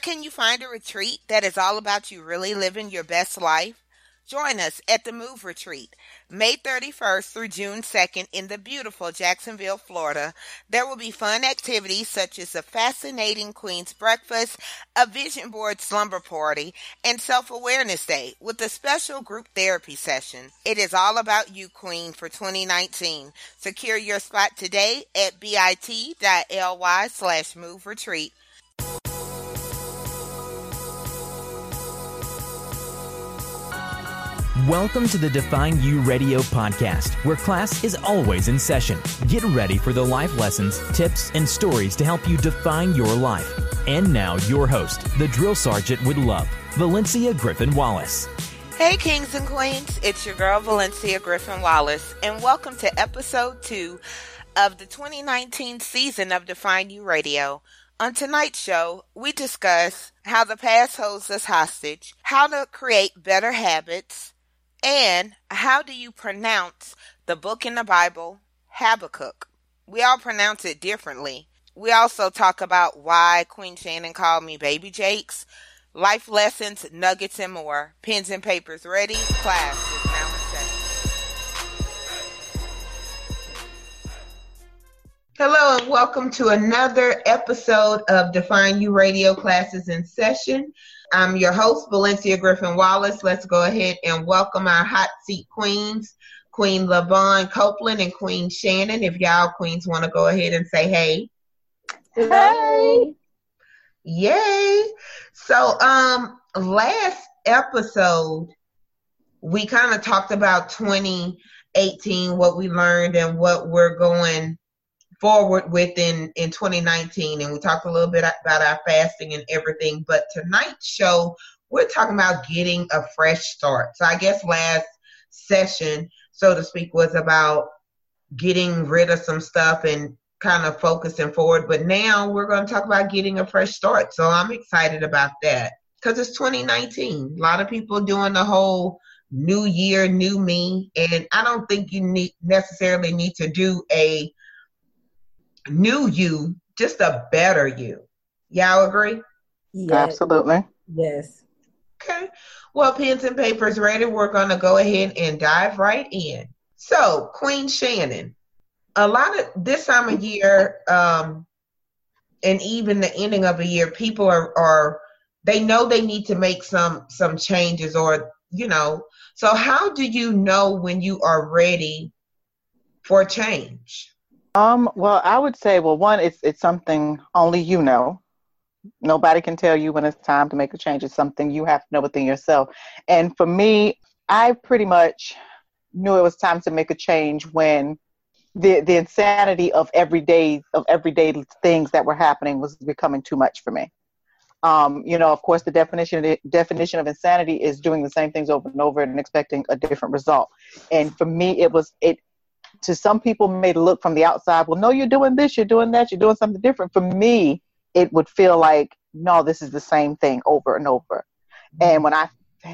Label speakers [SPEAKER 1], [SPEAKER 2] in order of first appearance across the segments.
[SPEAKER 1] can you find a retreat that is all about you really living your best life? Join us at the Move Retreat, May 31st through June 2nd in the beautiful Jacksonville, Florida. There will be fun activities such as a fascinating Queen's Breakfast, a Vision Board Slumber Party, and Self Awareness Day with a special group therapy session. It is all about you, Queen, for 2019. Secure your spot today at bit.ly slash move retreat.
[SPEAKER 2] Welcome to the Define U Radio podcast, where class is always in session. Get ready for the life lessons, tips, and stories to help you define your life. And now, your host, the drill sergeant with love, Valencia Griffin Wallace.
[SPEAKER 1] Hey, kings and queens, it's your girl Valencia Griffin Wallace, and welcome to episode two of the 2019 season of Define U Radio. On tonight's show, we discuss how the past holds us hostage, how to create better habits, and how do you pronounce the book in the Bible, Habakkuk? We all pronounce it differently. We also talk about why Queen Shannon called me Baby Jakes, life lessons, nuggets, and more. Pens and papers ready. Class is now in session. Hello and welcome to another episode of Define U Radio Classes in Session. I'm your host, Valencia Griffin Wallace. Let's go ahead and welcome our hot seat queens, Queen Lyvonne Copland and Queen Shannon. If y'all queens want to go ahead and say hey.
[SPEAKER 3] Hey.
[SPEAKER 1] Yay. So um last episode we kind of talked about 2018, what we learned and what we're going forward with in, in 2019. And we talked a little bit about our fasting and everything. But tonight's show, we're talking about getting a fresh start. So I guess last session, so to speak, was about getting rid of some stuff and kind of focusing forward. But now we're going to talk about getting a fresh start. So I'm excited about that because it's 2019. A lot of people doing the whole new year, new me. And I don't think you need necessarily need to do a new you, just a better you. Y'all agree?
[SPEAKER 3] Yes.
[SPEAKER 4] Absolutely.
[SPEAKER 3] Yes.
[SPEAKER 1] Okay. Well, pens and papers ready. We're going to go ahead and dive right in. So, Queen Shannon, a lot of this time of year, um, and even the ending of a year, people are, are they know they need to make some some changes, or you know. So, how do you know when you are ready for change?
[SPEAKER 4] Um, well, I would say, well, one, it's it's something only you know. Nobody can tell you when it's time to make a change. It's something you have to know within yourself. And for me, I pretty much knew it was time to make a change when the the insanity of everyday of everyday things that were happening was becoming too much for me. Um, you know, of course, the definition the definition of insanity is doing the same things over and over and expecting a different result. And for me, it was it to some people may look from the outside, well, no, you're doing this, you're doing that, you're doing something different. For me, it would feel like, no, this is the same thing over and over. Mm-hmm. And when I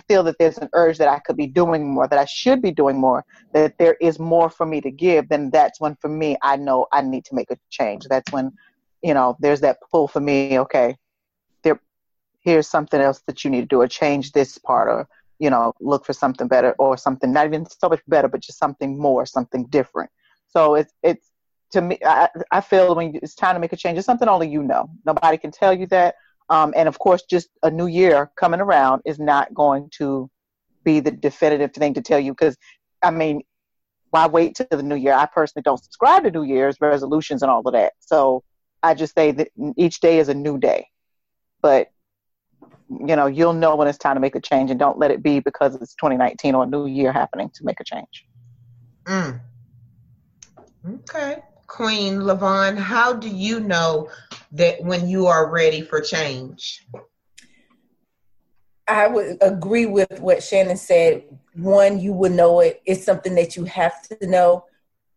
[SPEAKER 4] feel that there's an urge that I could be doing more, that I should be doing more, that there is more for me to give, then that's when for me, I know I need to make a change. That's when, you know, there's that pull for me, okay, there, here's something else that you need to do or change this part or you know, look for something better or something not even so much better, but just something more, something different. So it's it's to me, I, I feel when it's time to make a change, it's something only you know. Nobody can tell you that. Um, and of course, just a new year coming around is not going to be the definitive thing to tell you because, I mean, why wait till the new year? I personally don't subscribe to New Year's resolutions and all of that. So I just say that each day is a new day. But you know, you'll know when it's time to make a change and don't let it be because it's 2019 or a new year happening to make a change.
[SPEAKER 1] Mm. Okay. Queen Lyvonne, how do you know that when you are ready for change?
[SPEAKER 3] I would agree with what Shannon said. One, you would know it. It's something that you have to know.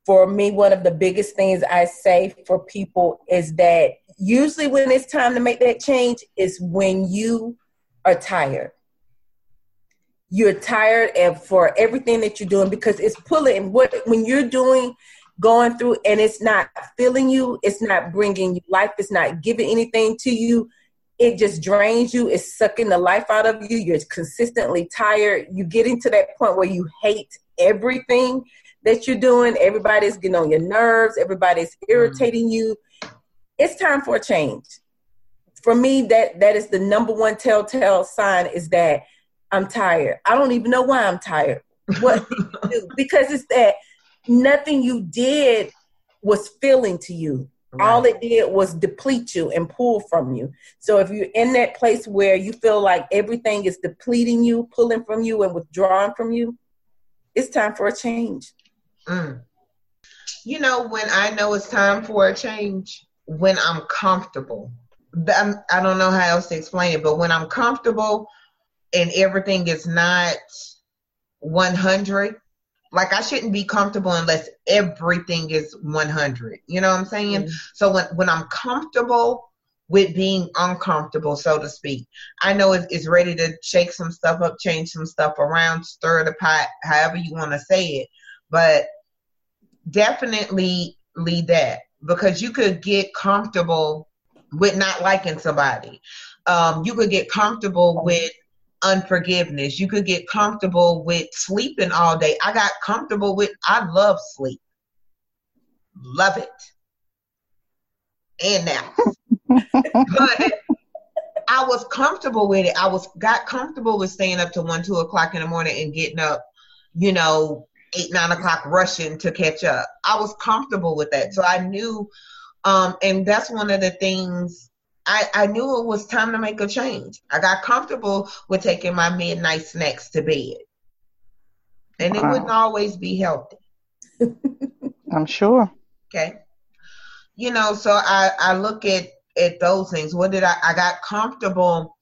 [SPEAKER 3] For me, one of the biggest things I say for people is that usually when it's time to make that change is when you are tired. You're tired and for everything that you're doing because it's pulling what when you're doing going through and it's not filling you, it's not bringing you life, it's not giving anything to you. it just drains you. It's sucking the life out of you. You're consistently tired. You get into that point where you hate everything that you're doing. Everybody's getting on your nerves. Everybody's mm-hmm. irritating mm. you. It's time for a change. For me, that that is the number one telltale sign is that I'm tired. I don't even know why I'm tired. What do? Because it's that nothing you did was filling to you. Right. All it did was deplete you and pull from you. So if you're in that place where you feel like everything is depleting you, pulling from you, and withdrawing from you, it's time for a change.
[SPEAKER 1] Mm. You know, when I know it's time for a change, when I'm comfortable. I'm, I don't know how else to explain it, but when I'm comfortable and everything is not 100, like I shouldn't be comfortable unless everything is 100. You know what I'm saying? Mm-hmm. So when when I'm comfortable with being uncomfortable, so to speak, I know it's, it's ready to shake some stuff up, change some stuff around, stir the pot, however you want to say it. But definitely lead that because you could get comfortable with not liking somebody. Um, you could get comfortable with unforgiveness. You could get comfortable with sleeping all day. I got comfortable with, I love sleep. Love it. And now. but I was comfortable with it. I was got comfortable with staying up to one, two o'clock in the morning and getting up, you know, eight, nine o'clock rushing to catch up. I was comfortable with that. So I knew um, and that's one of the things I, I knew it was time to make a change. I got comfortable with taking my midnight snacks to bed. And wow. it wouldn't always be healthy.
[SPEAKER 4] I'm sure.
[SPEAKER 1] Okay. You know, so I, I look at, at those things. What did I I got comfortable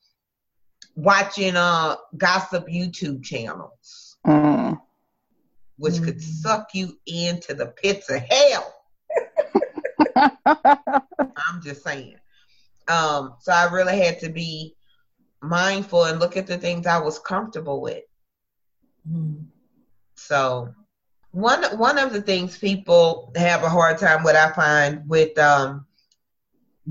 [SPEAKER 1] watching uh gossip YouTube channels. Mm. Which could suck you into the pits of hell. I'm just saying. Um, so I really had to be mindful and look at the things I was comfortable with. Mm-hmm. So one one of the things people have a hard time what I find with um,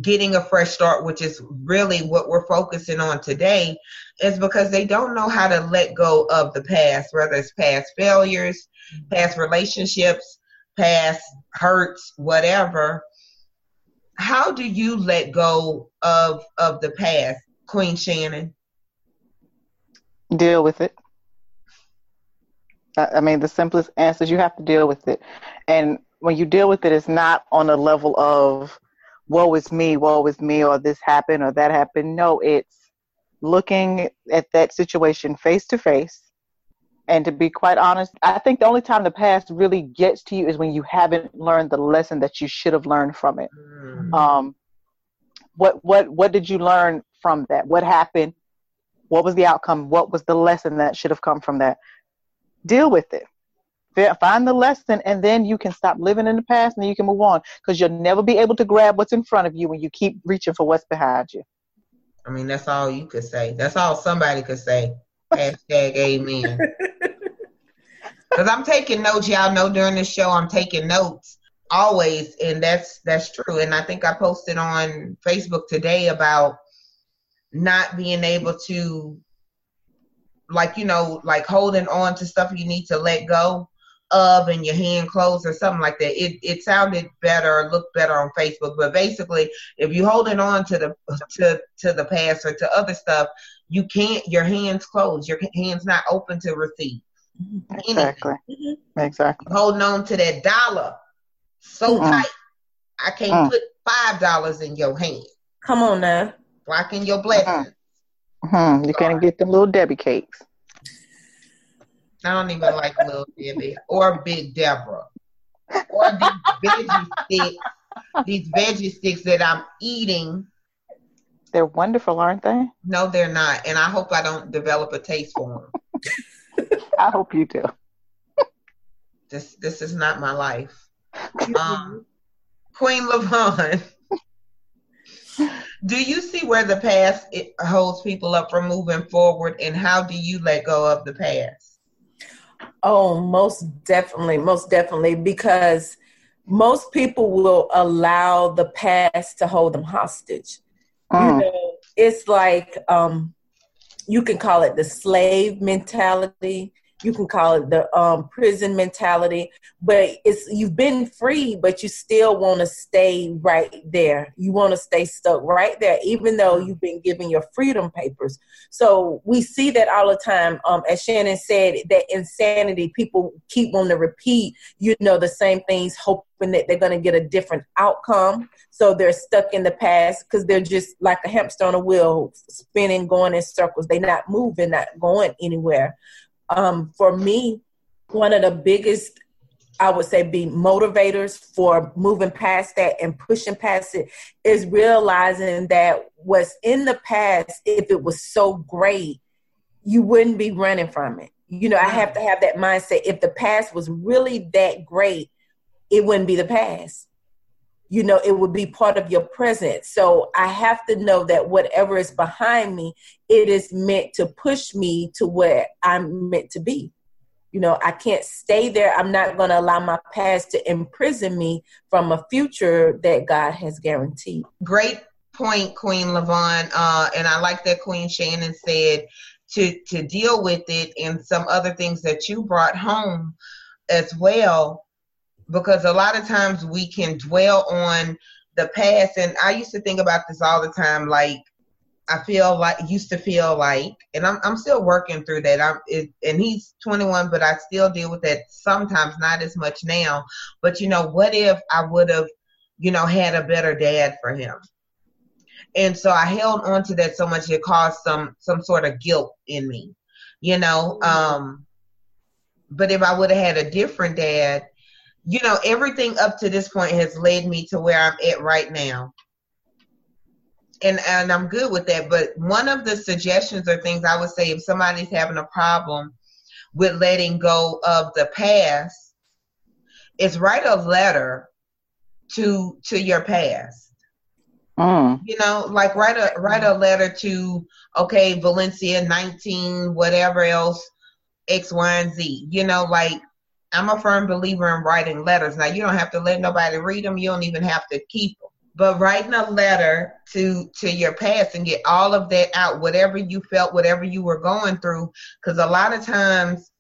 [SPEAKER 1] getting a fresh start, which is really what we're focusing on today, is because they don't know how to let go of the past, whether it's past failures, past relationships, past hurts, whatever how do you let go of of the past, Queen Shannon?
[SPEAKER 4] Deal with it. I mean, the simplest answer is you have to deal with it. And when you deal with it, it's not on a level of, woe is me, woe is me, or this happened or that happened. No, it's looking at that situation face to face and to be quite honest, I think the only time the past really gets to you is when you haven't learned the lesson that you should have learned from it. Mm. Um, what what what did you learn from that? What happened? What was the outcome? What was the lesson that should have come from that? Deal with it. Find the lesson, and then you can stop living in the past, and you can move on. Because you'll never be able to grab what's in front of you when you keep reaching for what's behind you.
[SPEAKER 1] I mean, that's all you could say. That's all somebody could say. Hashtag amen. Because I'm taking notes, y'all know during the show I'm taking notes always, and that's that's true. And I think I posted on Facebook today about not being able to like you know like holding on to stuff you need to let go of and your hand closed or something like that. It it sounded better, looked better on Facebook. But basically, if you're holding on to the to to the past or to other stuff, you can't. Your hands closed. Your hands not open to receive.
[SPEAKER 4] Exactly. Mm-hmm. Exactly.
[SPEAKER 1] Holding on to that dollar so mm-hmm. tight, I can't mm. put five dollars in your hand.
[SPEAKER 3] Come on now.
[SPEAKER 1] Blocking your blessings.
[SPEAKER 4] Mm-hmm. You can't get them little Debbie cakes.
[SPEAKER 1] I don't even like little Debbie or Big Deborah or these veggie sticks. These veggie sticks that I'm eating.
[SPEAKER 4] They're wonderful, aren't they?
[SPEAKER 1] No, they're not. And I hope I don't develop a taste for
[SPEAKER 4] them. I hope you do.
[SPEAKER 1] This this is not my life. Um, Queen Lyvonne, do you see where the past holds people up from moving forward, and how do you let go of the past?
[SPEAKER 3] Oh, most definitely, most definitely, because most people will allow the past to hold them hostage. Mm. You know, it's like um, you can call it the slave mentality you can call it the um, prison mentality but it's you've been free but you still want to stay right there. You want to stay stuck right there even though you've been given your freedom papers. So we see that all the time um, as shannon said that insanity people keep wanting to repeat you know the same things hoping that they're going to get a different outcome. So they're stuck in the past because they're just like a hamster on a wheel spinning going in circles. They're not moving not going anywhere um, for me, one of the biggest, I would say, be motivators for moving past that and pushing past it is realizing that what's in the past, if it was so great, you wouldn't be running from it. You know, I have to have that mindset. If the past was really that great, it wouldn't be the past you know it would be part of your present. So i have to know that whatever is behind me it is meant to push me to where i'm meant to be. You know i can't stay there. I'm not going to allow my past to imprison me from a future that god has guaranteed.
[SPEAKER 1] Great point queen Lyvonne uh, and i like that queen shannon said to to deal with it and some other things that you brought home as well because a lot of times we can dwell on the past. And i used to think about this all the time like i feel like used to feel like and i'm, I'm still working through that. I'm it, and he's 21 but i still deal with that sometimes not as much now. But you know what if i would have you know had a better dad for him? And so i held on to that so much it caused some some sort of guilt in me you know um but if i would have had a different dad you know, everything up to this point has led me to where I'm at right now. And and I'm good with that. But one of the suggestions or things I would say if somebody's having a problem with letting go of the past is write a letter to to your past. Mm. You know, like write a write a letter to okay, Valencia nineteen, whatever else, X, Y, and Z. You know, like I'm a firm believer in writing letters. Now you don't have to let nobody read them. You don't even have to keep them. But writing a letter to to your past and get all of that out, whatever you felt, whatever you were going through, because a lot of times,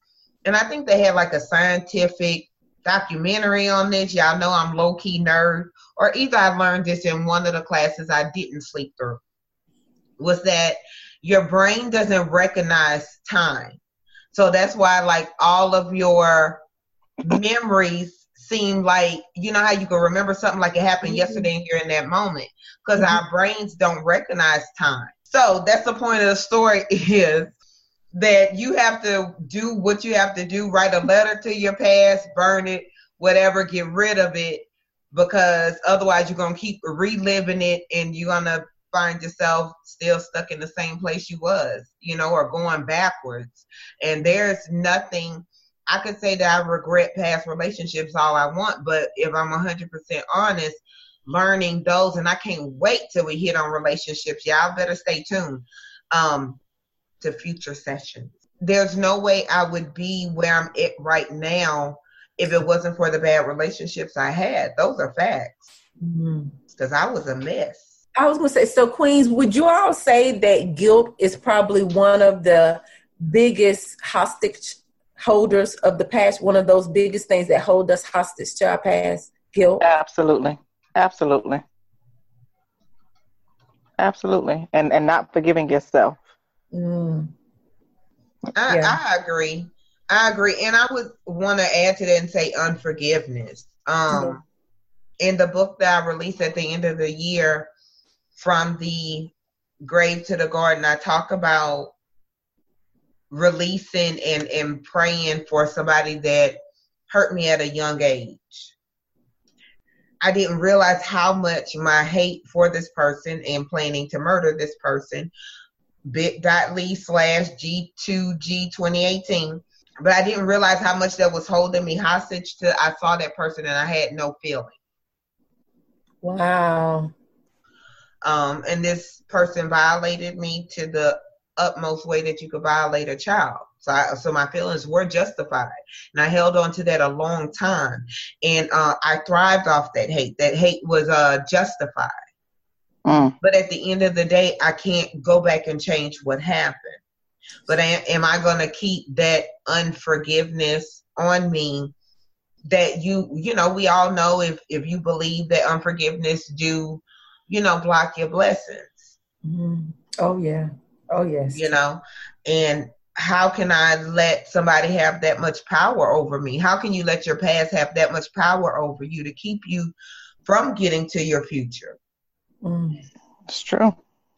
[SPEAKER 1] and I think they had like a scientific documentary on this. Y'all know I'm low key nerd, or either I learned this in one of the classes I didn't sleep through. Was that your brain doesn't recognize time. So that's why like all of your memories seem like you know how you can remember something like it happened mm-hmm. yesterday and you're in that moment because mm-hmm. our brains don't recognize time so that's the point of the story is that you have to do what you have to do write a letter to your past burn it whatever get rid of it because otherwise you're going to keep reliving it and you're going to find yourself still stuck in the same place you was you know or going backwards and there's nothing I could say that I regret past relationships all I want, but if I'm 100% honest, learning those, and I can't wait till we hit on relationships. Y'all better stay tuned um, to future sessions. There's no way I would be where I'm at right now if it wasn't for the bad relationships I had. Those are facts. Because mm-hmm. I was a mess.
[SPEAKER 3] I was going to say, so Queens, would you all say that guilt is probably one of the biggest hostage holders of the past, one of those biggest things that hold us hostage to our past, guilt.
[SPEAKER 4] Absolutely. Absolutely. Absolutely. And and not forgiving yourself. Mm.
[SPEAKER 1] I, yeah. I agree. I agree. And I would want to add to that and say unforgiveness. Um mm-hmm. in the book that I released at the end of the year, From the Grave to the Garden, I talk about releasing and, and praying for somebody that hurt me at a young age. I didn't realize how much my hate for this person and planning to murder this person bit.ly slash G2G 2018. But I didn't realize how much that was holding me hostage to I saw that person and I had no feeling.
[SPEAKER 3] Wow.
[SPEAKER 1] Um, and this person violated me to the utmost way that you could violate a child. So, I, so my feelings were justified, and I held on to that a long time, and uh, I thrived off that hate. That hate was uh, justified. Mm. But at the end of the day, I can't go back and change what happened. But am, am I going to keep that unforgiveness on me? That you, you know, we all know if if you believe that unforgiveness do, you know, block your blessings.
[SPEAKER 3] Mm. Oh yeah. Oh yes.
[SPEAKER 1] You know, and how can I let somebody have that much power over me? How can you let your past have that much power over you to keep you from getting to your future?
[SPEAKER 4] Mm. It's true.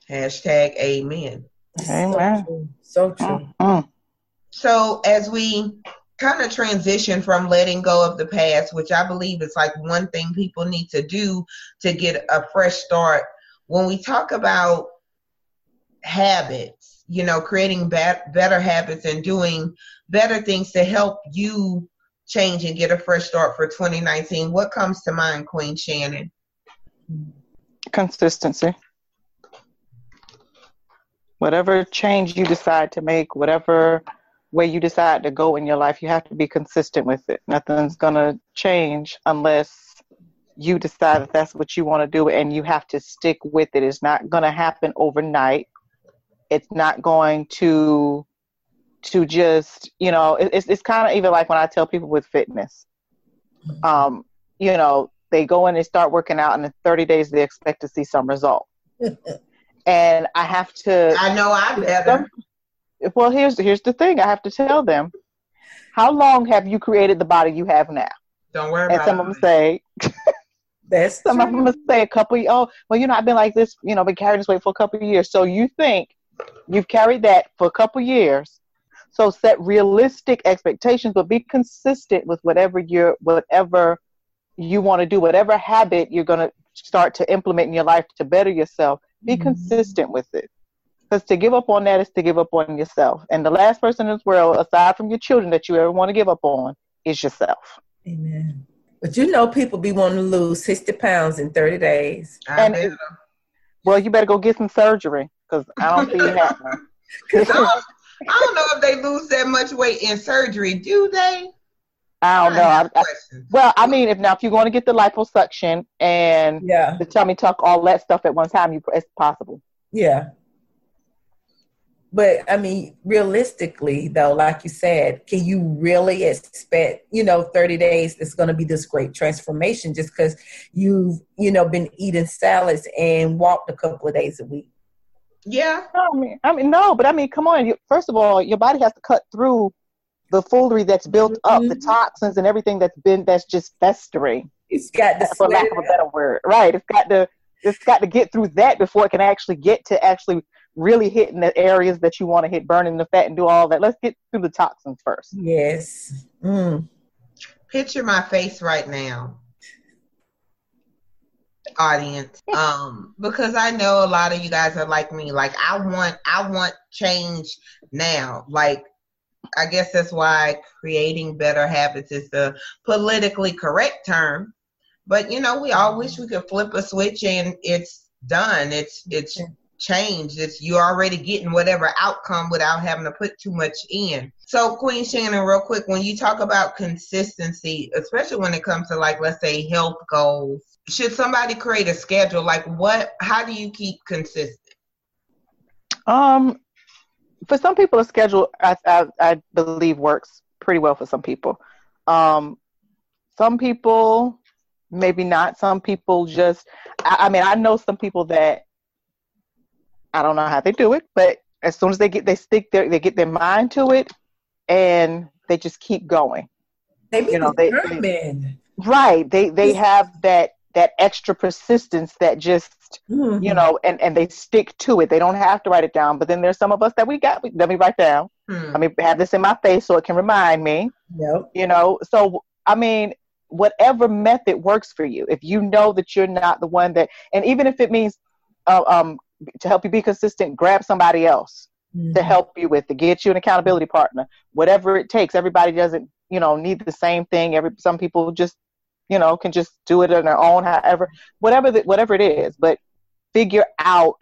[SPEAKER 1] Hashtag amen.
[SPEAKER 4] Amen.
[SPEAKER 3] So true. So, true. Mm-hmm.
[SPEAKER 1] so as we kind of transition from letting go of the past, which I believe is like one thing people need to do to get a fresh start. When we talk about habits, you know, creating be- better habits and doing better things to help you change and get a fresh start for 2019. What comes to mind, Queen Shannon?
[SPEAKER 4] Consistency. Whatever change you decide to make, whatever way you decide to go in your life, you have to be consistent with it. Nothing's going to change unless you decide that that's what you want to do and you have to stick with it. It's not going to happen overnight it's not going to to just you know it's it's kind of even like when I tell people with fitness, um, you know they go in and start working out and in 30 days they expect to see some result, and I have to.
[SPEAKER 1] I know I better.
[SPEAKER 4] Well, here's here's the thing. I have to tell them, how long have you created the body you have now?
[SPEAKER 1] Don't worry.
[SPEAKER 4] And some
[SPEAKER 1] of
[SPEAKER 4] them say.
[SPEAKER 3] That's
[SPEAKER 4] some true. of them say a couple. Of, Oh, well, you know, I've been like this. You know, been carrying this weight for a couple of years. So you think You've carried that for a couple years. So set realistic expectations, but be consistent with whatever you're, whatever you want to do, whatever habit you're going to start to implement in your life to better yourself. Be mm-hmm. consistent with it. Because to give up on that is to give up on yourself. And the last person in this world, aside from your children, that you ever want to give up on is yourself.
[SPEAKER 3] Amen. But you know, people be wanting to lose 60 pounds in 30 days.
[SPEAKER 4] and, well, you better go get some surgery because I don't see it happening.
[SPEAKER 1] Cause I, don't, I don't know if they lose that much weight in surgery, do they?
[SPEAKER 4] I don't know. I, I, well, I mean, if now if you're going to get the liposuction and
[SPEAKER 3] yeah.
[SPEAKER 4] the tummy tuck, all that stuff at one time, you it's possible.
[SPEAKER 3] Yeah. But I mean, realistically, though, like you said, can you really expect, you know, 30 days it's going to be this great transformation just because you've, you know, been eating salads and walked a couple of days a week?
[SPEAKER 1] Yeah.
[SPEAKER 4] I mean, I mean, no, but I mean, come on. You, first of all, your body has to cut through the foolery that's built mm-hmm. up, the mm-hmm. toxins and everything that's been that's just festering.
[SPEAKER 3] It's got to,
[SPEAKER 4] for lack of a better word, right? It's got to, it's got to get through that before it can actually get to actually really hitting the areas that you want to hit, burning the fat and do all that. Let's get through the toxins first.
[SPEAKER 3] Yes. Mm.
[SPEAKER 1] Picture my face right now audience um because i know a lot of you guys are like me. Like i want i want change now. Like i guess that's why creating better habits is the politically correct term. But you know we all wish we could flip a switch and it's done. It's it's changed it's you're already getting whatever outcome without having to put too much in so queen shannon real quick when you talk about consistency especially when it comes to like let's say health goals should somebody create a schedule? Like what? How do you keep consistent?
[SPEAKER 4] Um, for some people, a schedule I, I, I believe works pretty well for some people. Um, some people maybe not. Some people just. I, I mean, I know some people that I don't know how they do it, but as soon as they get they stick their they get their mind to it, and they just keep going.
[SPEAKER 3] They you know, they, they,
[SPEAKER 4] right. They they have that that extra persistence that just mm-hmm. you know and and they stick to it they don't have to write it down but then there's some of us that we got let me write down mm. i mean have this in my face so it can remind me
[SPEAKER 3] yep.
[SPEAKER 4] you know so i mean whatever method works for you if you know that you're not the one that and even if it means uh, um to help you be consistent grab somebody else mm-hmm. to help you with to get you an accountability partner. Whatever it takes everybody doesn't you know need the same thing. Every some people just you know can just do it on their own however whatever the, whatever it is but figure out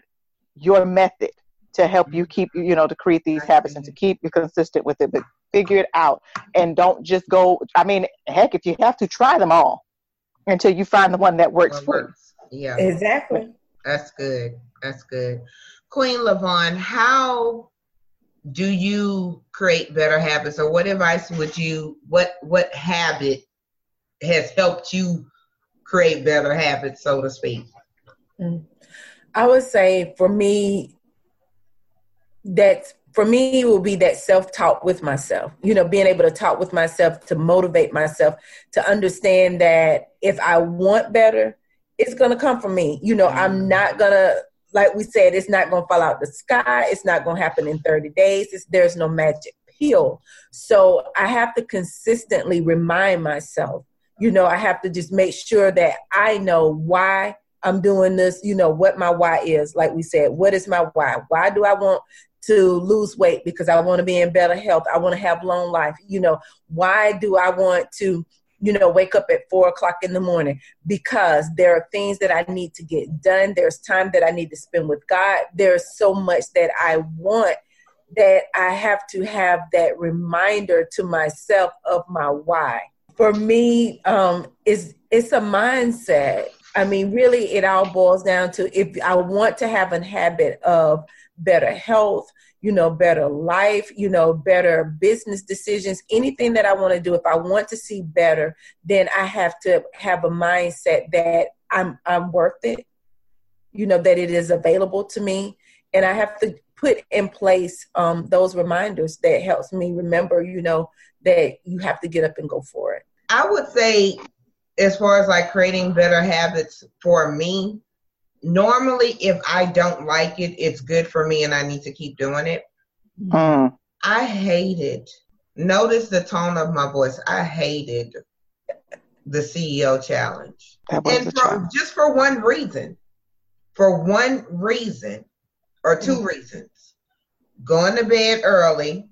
[SPEAKER 4] your method to help you keep you know to create these habits and to keep you consistent with it but figure it out and don't just go i mean heck if you have to try them all until you find the one that works for you
[SPEAKER 1] yeah.
[SPEAKER 3] Exactly
[SPEAKER 1] That's good. That's good. Queen Lyvonne, how do you create better habits or what advice would you what what habit has helped you create better habits so to speak
[SPEAKER 3] mm. i would say for me that for me will be that self-talk with myself you know being able to talk with myself to motivate myself to understand that if i want better it's going to come from me you know i'm mm-hmm. not going to like we said, it's not going to fall out the sky. It's not going to happen in 30 days. It's, there's no magic pill. So I have to consistently remind myself, you know, I have to just make sure that I know why I'm doing this, you know, what my why is. Like we said, what is my why? Why do I want to lose weight? Because I want to be in better health. I want to have long life. You know, why do I want to you know, wake up at four o'clock in the morning because there are things that I need to get done. There's time that I need to spend with God. There's so much that I want that I have to have that reminder to myself of my why. For me, um, is it's a mindset. I mean, really, it all boils down to if I want to have a habit of better health, you know, better life, you know, better business decisions, anything that I want to do, if I want to see better, then I have to have a mindset that I'm I'm worth it, you know, that it is available to me. And I have to put in place um, those reminders that helps me remember, you know, that you have to get up and go for it.
[SPEAKER 1] I would say as far as like creating better habits for me, normally if I don't like it, it's good for me and I need to keep doing it. Mm. I hated, notice the tone of my voice. I hated the CEO challenge. and for, just for one reason. For one reason or 2 mm reasons. Going to bed early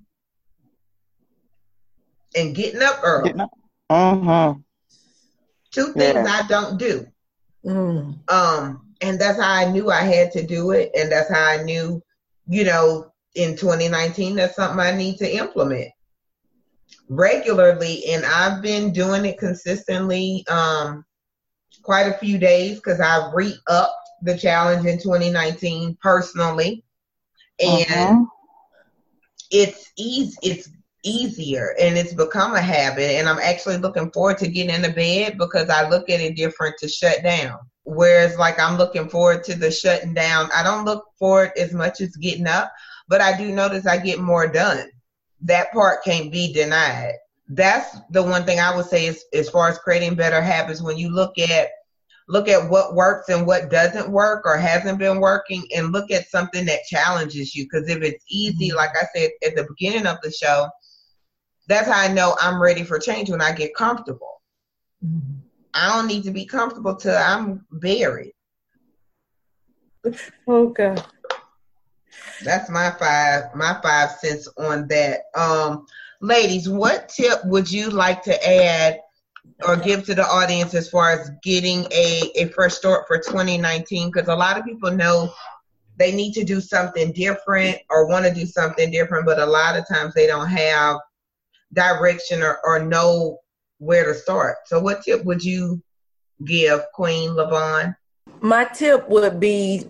[SPEAKER 1] and getting up early. Getting up. Mm-hmm. Two things yeah. I don't do. Mm. Um, and that's how I knew I had to do it, and that's how I knew, you know, in 2019, that's something I need to implement regularly, and I've been doing it consistently, um, quite a few days because I re-upped the challenge in 2019 personally, and uh-huh. it's easy. It's easier and it's become a habit and i'm actually looking forward to getting into bed because i look at it different to shut down Whereas, like, I'm looking forward to the shutting down. I don't look forward as much as getting up, but I do notice I get more done. That part can't be denied. That's the one thing I would say is as far as creating better habits. When you look at look at what works and what doesn't work or hasn't been working, and look at something that challenges you. Because if it's easy, mm-hmm. like I said at the beginning of the show, that's how I know I'm ready for change when I get comfortable. Mm-hmm. I don't need to be comfortable till I'm buried.
[SPEAKER 3] Okay.
[SPEAKER 1] That's my five my five cents on that. Um ladies, what tip would you like to add or give to the audience as far as getting a, a fresh start for 2019? Because a lot of people know they need to do something different or want to do something different, but a lot of times they don't have direction or, or know where to start. So, what tip would you give Queen Lyvonne?
[SPEAKER 3] My tip would be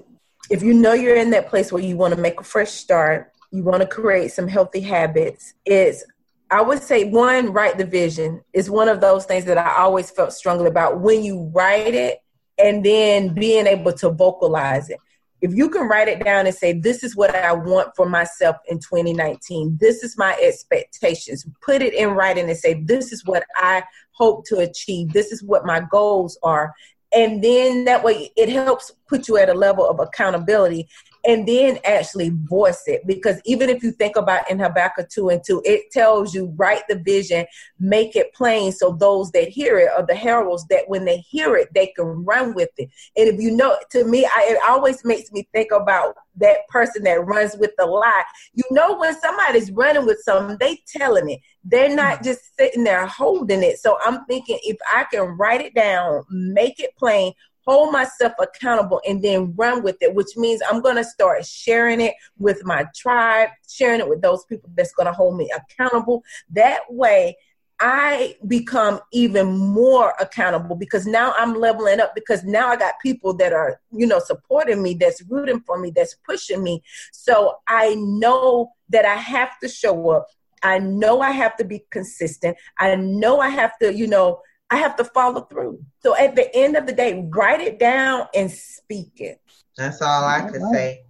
[SPEAKER 3] if you know you're in that place where you want to make a fresh start, you want to create some healthy habits, it's I would say one, write the vision is one of those things that I always felt strongly about. When you write it and then being able to vocalize it if you can write it down and say, This is what I want for myself in 2019, this is my expectations, put it in writing and say, This is what I hope to achieve, this is what my goals are. And then that way it helps put you at a level of accountability and then actually voice it. Because even if you think about in Habakkuk 2 and 2, it tells you write the vision, make it plain so those that hear it are the heralds that when they hear it, they can run with it. And if you know, to me, I, it always makes me think about that person that runs with the lie. You know, when somebody's running with something, they telling it. They're not mm-hmm. just sitting there holding it. So I'm thinking if I can write it down, make it plain, hold myself accountable and then run with it, which means I'm going to start sharing it with my tribe, sharing it with those people that's going to hold me accountable. That way, I become even more accountable because now I'm leveling up because now I got people that are, you know, supporting me, that's rooting for me, that's pushing me. So I know that I have to show up. I know I have to be consistent. I know I have to, you know, I have to follow through. So at the end of the day, write it down and speak it.
[SPEAKER 1] That's all I could say.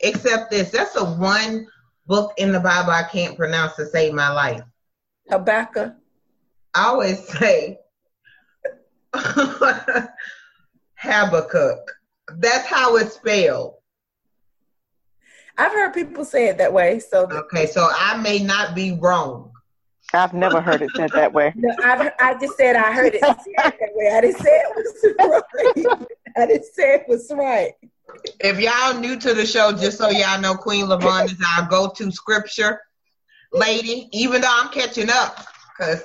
[SPEAKER 1] Except this. That's the one book in the Bible I can't pronounce to save my life.
[SPEAKER 3] Habakkuk.
[SPEAKER 1] I always say Habakkuk. That's how it's spelled.
[SPEAKER 3] I've heard people say it that way. So
[SPEAKER 1] okay, so I may not be wrong.
[SPEAKER 4] I've never heard it said that way.
[SPEAKER 3] No, I've, I just said I heard it said that way. I didn't say it was right. I didn't say it was right.
[SPEAKER 1] If y'all new to the show, just so y'all know, Queen Lyvonne is our go-to scripture lady. Even though I'm catching up, because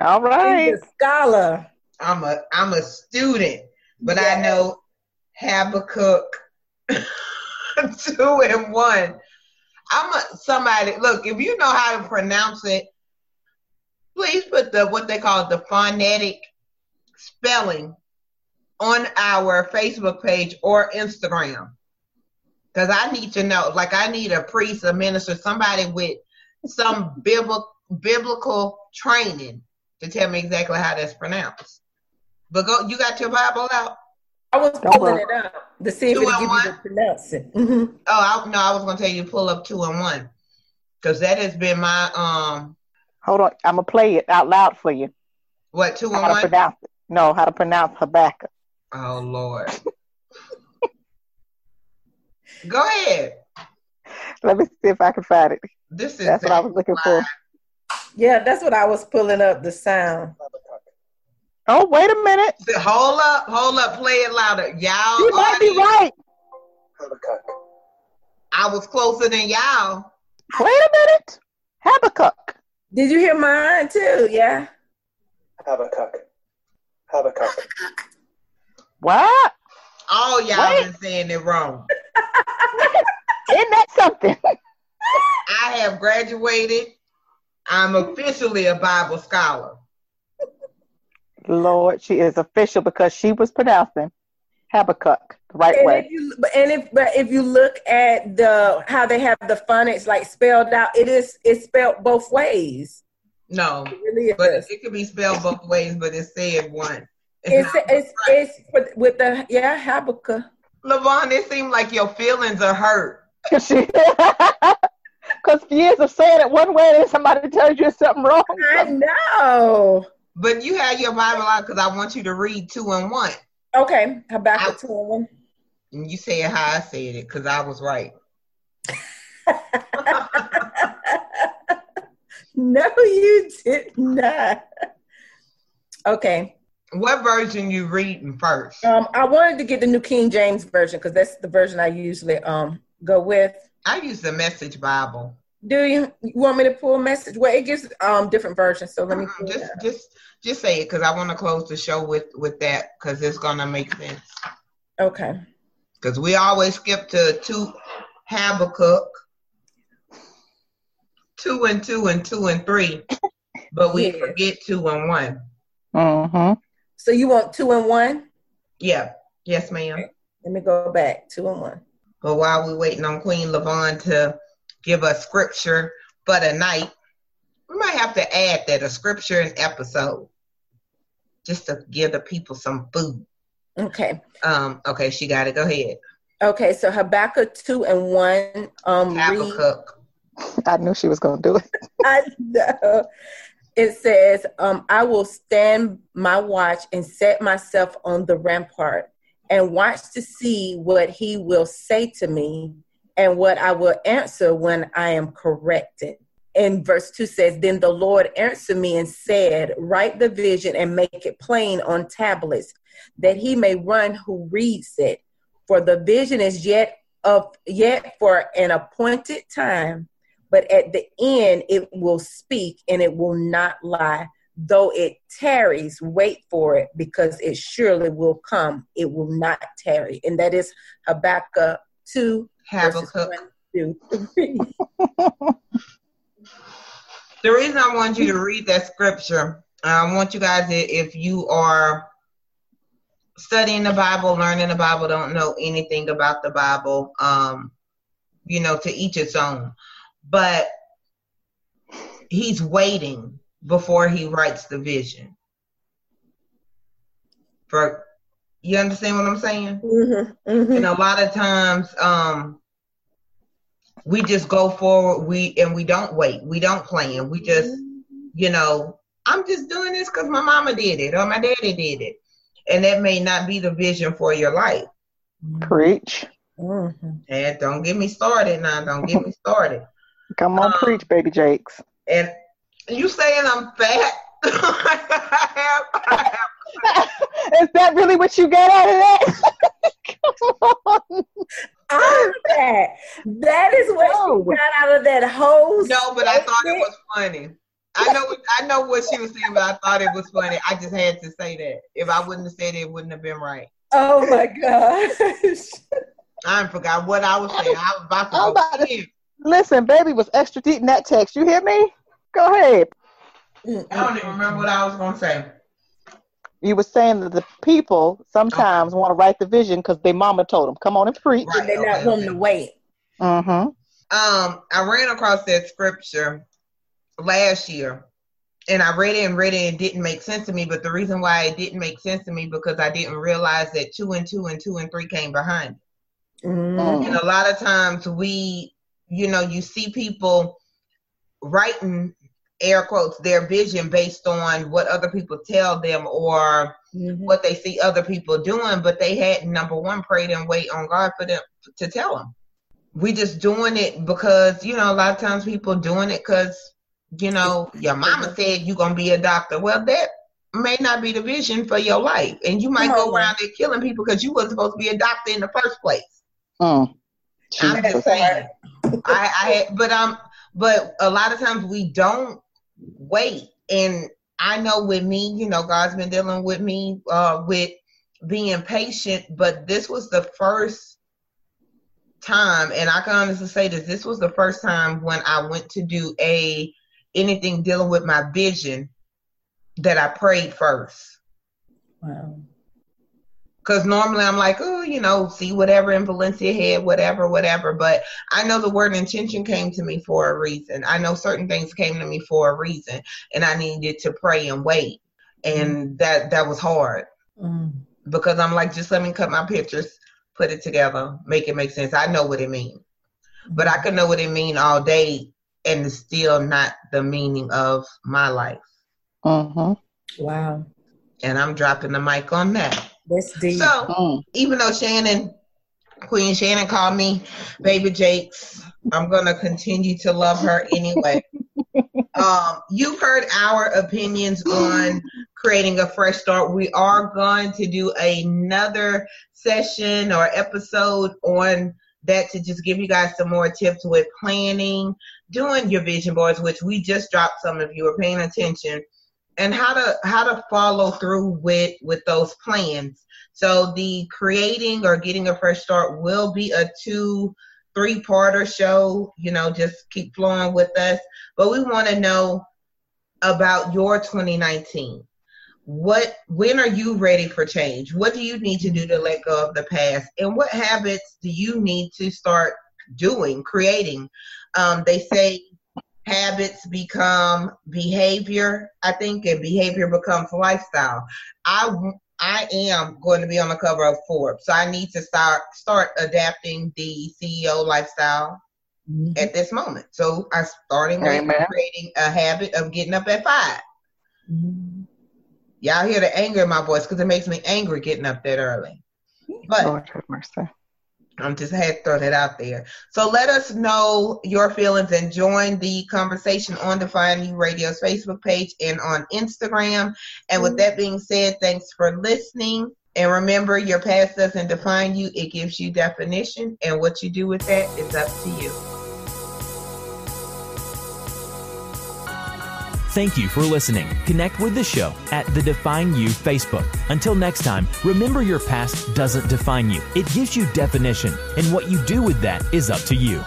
[SPEAKER 4] all right,
[SPEAKER 3] She's a scholar.
[SPEAKER 1] I'm a I'm a student, but yes. I know Habakkuk two and one. I'm a, somebody. Look, if you know how to pronounce it, please put the what they call the phonetic spelling on our Facebook page or Instagram. Because I need to know, like, I need a priest, a minister, somebody with some biblical biblical training to tell me exactly how that's pronounced. But go, you got your Bible out.
[SPEAKER 3] I was pulling it up to see if it give you the pronounce it. Mm-hmm.
[SPEAKER 1] Oh, I, no, I was going to tell you to pull up two and one because that has been my um.
[SPEAKER 4] Hold on, I'm gonna play it out loud for you.
[SPEAKER 1] What two and
[SPEAKER 4] how? To pronounce it. No, how to pronounce Habakkuk.
[SPEAKER 1] Oh Lord. Go ahead.
[SPEAKER 4] Let me see if I can find it.
[SPEAKER 1] This is
[SPEAKER 4] that's what I was looking for.
[SPEAKER 3] Yeah, that's what I was pulling up the sound.
[SPEAKER 4] Oh, wait a minute.
[SPEAKER 1] Hold up, hold up, play it louder. Y'all
[SPEAKER 4] You might be right. Habakkuk.
[SPEAKER 1] I was closer than y'all.
[SPEAKER 4] Wait a minute. Habakkuk.
[SPEAKER 3] Did you hear mine too? Yeah.
[SPEAKER 5] Habakkuk. Habakkuk.
[SPEAKER 4] What?
[SPEAKER 1] All y'all Wait. been saying it wrong.
[SPEAKER 4] Isn't that something?
[SPEAKER 1] I have graduated. I'm officially a Bible scholar.
[SPEAKER 4] Lord, she is official because she was pronouncing Habakkuk the right
[SPEAKER 3] and
[SPEAKER 4] way.
[SPEAKER 3] If you, and if but if you look at the how they have the phonics like spelled out, it is it's spelled both ways.
[SPEAKER 1] No,
[SPEAKER 3] it really
[SPEAKER 1] but it could be spelled both ways, but it's said one.
[SPEAKER 3] It's it's, it's, it's with the yeah Habakkuk.
[SPEAKER 1] Lyvonne, it seems like your feelings are hurt.
[SPEAKER 4] Because years of saying it one way, and then somebody tells you something wrong.
[SPEAKER 3] I know.
[SPEAKER 1] But you have your Bible out because I want you to read two and one.
[SPEAKER 3] Okay, Habakkuk two and one.
[SPEAKER 1] And you say it how I said it because I was right.
[SPEAKER 3] no, you did not. Okay.
[SPEAKER 1] What version you reading first?
[SPEAKER 3] Um, I wanted to get the New King James version because that's the version I usually um go with.
[SPEAKER 1] I use the Message Bible.
[SPEAKER 3] Do you, you want me to pull a message? Well, it gives um different versions, so let me
[SPEAKER 1] uh just just just say it because I want to close the show with with that because it's gonna make sense.
[SPEAKER 3] Okay.
[SPEAKER 1] Because we always skip to two Habakkuk, two and two and two and three, but we yeah. forget two and one.
[SPEAKER 4] Mm-hmm.
[SPEAKER 3] So you want two and one?
[SPEAKER 1] Yeah. Yes, ma'am. Okay.
[SPEAKER 3] Let me go back two and one.
[SPEAKER 1] But while we're waiting on Queen Lyvonne to give us scripture for the night, we might have to add that a scripture and episode just to give the people some food.
[SPEAKER 3] Okay.
[SPEAKER 1] Um, okay, she got it. Go ahead.
[SPEAKER 3] Okay, so Habakkuk 2 and 1. Um,
[SPEAKER 1] Habakkuk.
[SPEAKER 4] I knew she was going to do it.
[SPEAKER 3] I know. It says, um, I will stand my watch and set myself on the rampart and watch to see what he will say to me and what I will answer when I am corrected. And verse 2 says, Then the Lord answered me and said, Write the vision and make it plain on tablets, that he may run who reads it. For the vision is yet of yet for an appointed time, but at the end it will speak and it will not lie. Though it tarries, wait for it, because it surely will come. It will not tarry. And that is Habakkuk 2
[SPEAKER 1] Habakkuk. The reason I want you to read that scripture, I want you guys, if you are studying the Bible, learning the Bible, don't know anything about the Bible, um, you know, to each its own. But he's waiting before he writes the vision. For you understand what I'm saying?
[SPEAKER 3] Mm-hmm, mm-hmm.
[SPEAKER 1] And a lot of times, um, we just go forward. We and we don't wait. We don't plan. We just, you know, I'm just doing this because my mama did it or my daddy did it, and that may not be the vision for your life.
[SPEAKER 4] Preach.
[SPEAKER 3] Mm-hmm.
[SPEAKER 1] And don't get me started now. Don't get me started.
[SPEAKER 4] Come on,
[SPEAKER 1] Um,
[SPEAKER 4] preach, baby Jakes.
[SPEAKER 1] And you saying I'm fat? I have, I have
[SPEAKER 4] Is that really what you got out of that? Come on.
[SPEAKER 3] All of that. That is what
[SPEAKER 4] No.
[SPEAKER 3] she got out of that whole.
[SPEAKER 1] No, but I thought it was funny. I know what I know what she was saying, but I thought it was funny. I just had to say that. If I wouldn't have said it, it wouldn't have been right.
[SPEAKER 3] Oh my gosh.
[SPEAKER 1] I forgot what I was saying. I was about to
[SPEAKER 4] I'm about to- Listen, baby was extra deep in that text. You hear me? Go ahead.
[SPEAKER 1] I don't even remember what I was gonna say.
[SPEAKER 4] You were saying that the people sometimes want to write the vision because their mama told them, "Come on and preach."
[SPEAKER 1] Right.
[SPEAKER 3] They're not
[SPEAKER 1] okay,
[SPEAKER 3] wanting
[SPEAKER 1] okay.
[SPEAKER 3] to wait.
[SPEAKER 4] Mm-hmm.
[SPEAKER 1] Um, I ran across that scripture last year, and I read it and read it and it didn't make sense to me. But the reason why it didn't make sense to me because I didn't realize that two and two and two and three came behind.
[SPEAKER 3] Mm.
[SPEAKER 1] And a lot of times we, you know, you see people writing air quotes their vision based on what other people tell them or
[SPEAKER 3] Mhm.
[SPEAKER 1] what they see other people doing, but they had number one prayed and wait on God for them to tell them. We just doing it because you know a lot of times people doing it because you know your mama said you're gonna be a doctor. Well, that may not be the vision for your life, and you might go around there killing people because you wasn't supposed to be a doctor in the first place.
[SPEAKER 4] Mm.
[SPEAKER 1] I'm just saying. I, I, but um, but a lot of times we don't wait, and I know with me, you know, God's been dealing with me uh, with being patient, but this was the first time, and I can honestly say this: this was the first time when I went to do a anything dealing with my vision that I prayed first.
[SPEAKER 3] Wow.
[SPEAKER 1] Because normally I'm like, oh, you know, see whatever in Valencia head, whatever, whatever. But I know the word intention came to me for a reason. I know certain things came to me for a reason, and I needed to pray and wait, and that that was hard
[SPEAKER 3] Mm.
[SPEAKER 1] because I'm like, just let me cut my pictures, put it together, make it make sense. I know what it means, but I could know what it mean all day, and it's still not the meaning of my life.
[SPEAKER 4] Mm-hmm.
[SPEAKER 3] Wow.
[SPEAKER 1] And I'm dropping the mic on that.
[SPEAKER 3] That's deep.
[SPEAKER 1] So.
[SPEAKER 4] Mm.
[SPEAKER 1] even though Shannon, Queen Shannon called me Baby Jakes, I'm gonna continue to love her anyway. um, you've heard our opinions on creating a fresh start. We are going to do another session or episode on that to just give you guys some more tips with planning, doing your vision boards, which we just dropped some of you are paying attention, and how to how to follow through with with those plans. So the creating or getting a fresh start will be a two, three parter show. You know, just keep flowing with us. But we want to know about your 2019. What when are you ready for change? What do you need to do to let go of the past? And what habits do you need to start doing, creating? Um, they say habits become behavior, I think, and behavior becomes lifestyle. I I am going to be on the cover of Forbes, so I need to start start adapting the CEO lifestyle
[SPEAKER 3] Mhm.
[SPEAKER 1] at this moment. So I'm starting with creating a habit of getting up at five.
[SPEAKER 3] Mhm.
[SPEAKER 1] Y'all hear the anger in my voice because it makes me angry getting up that early. But
[SPEAKER 4] Lord have mercy.
[SPEAKER 1] I'm just had to throw that out there. So let us know your feelings and join the conversation on Define U Radio's Facebook page and on Instagram. And with that being said, thanks for listening. And remember, your past doesn't define you, it gives you definition. And what you do with that is up to you.
[SPEAKER 2] Thank you for listening. Connect with the show at the Define U Facebook. Until next time, remember your past doesn't define you. It gives you definition, and what you do with that is up to you.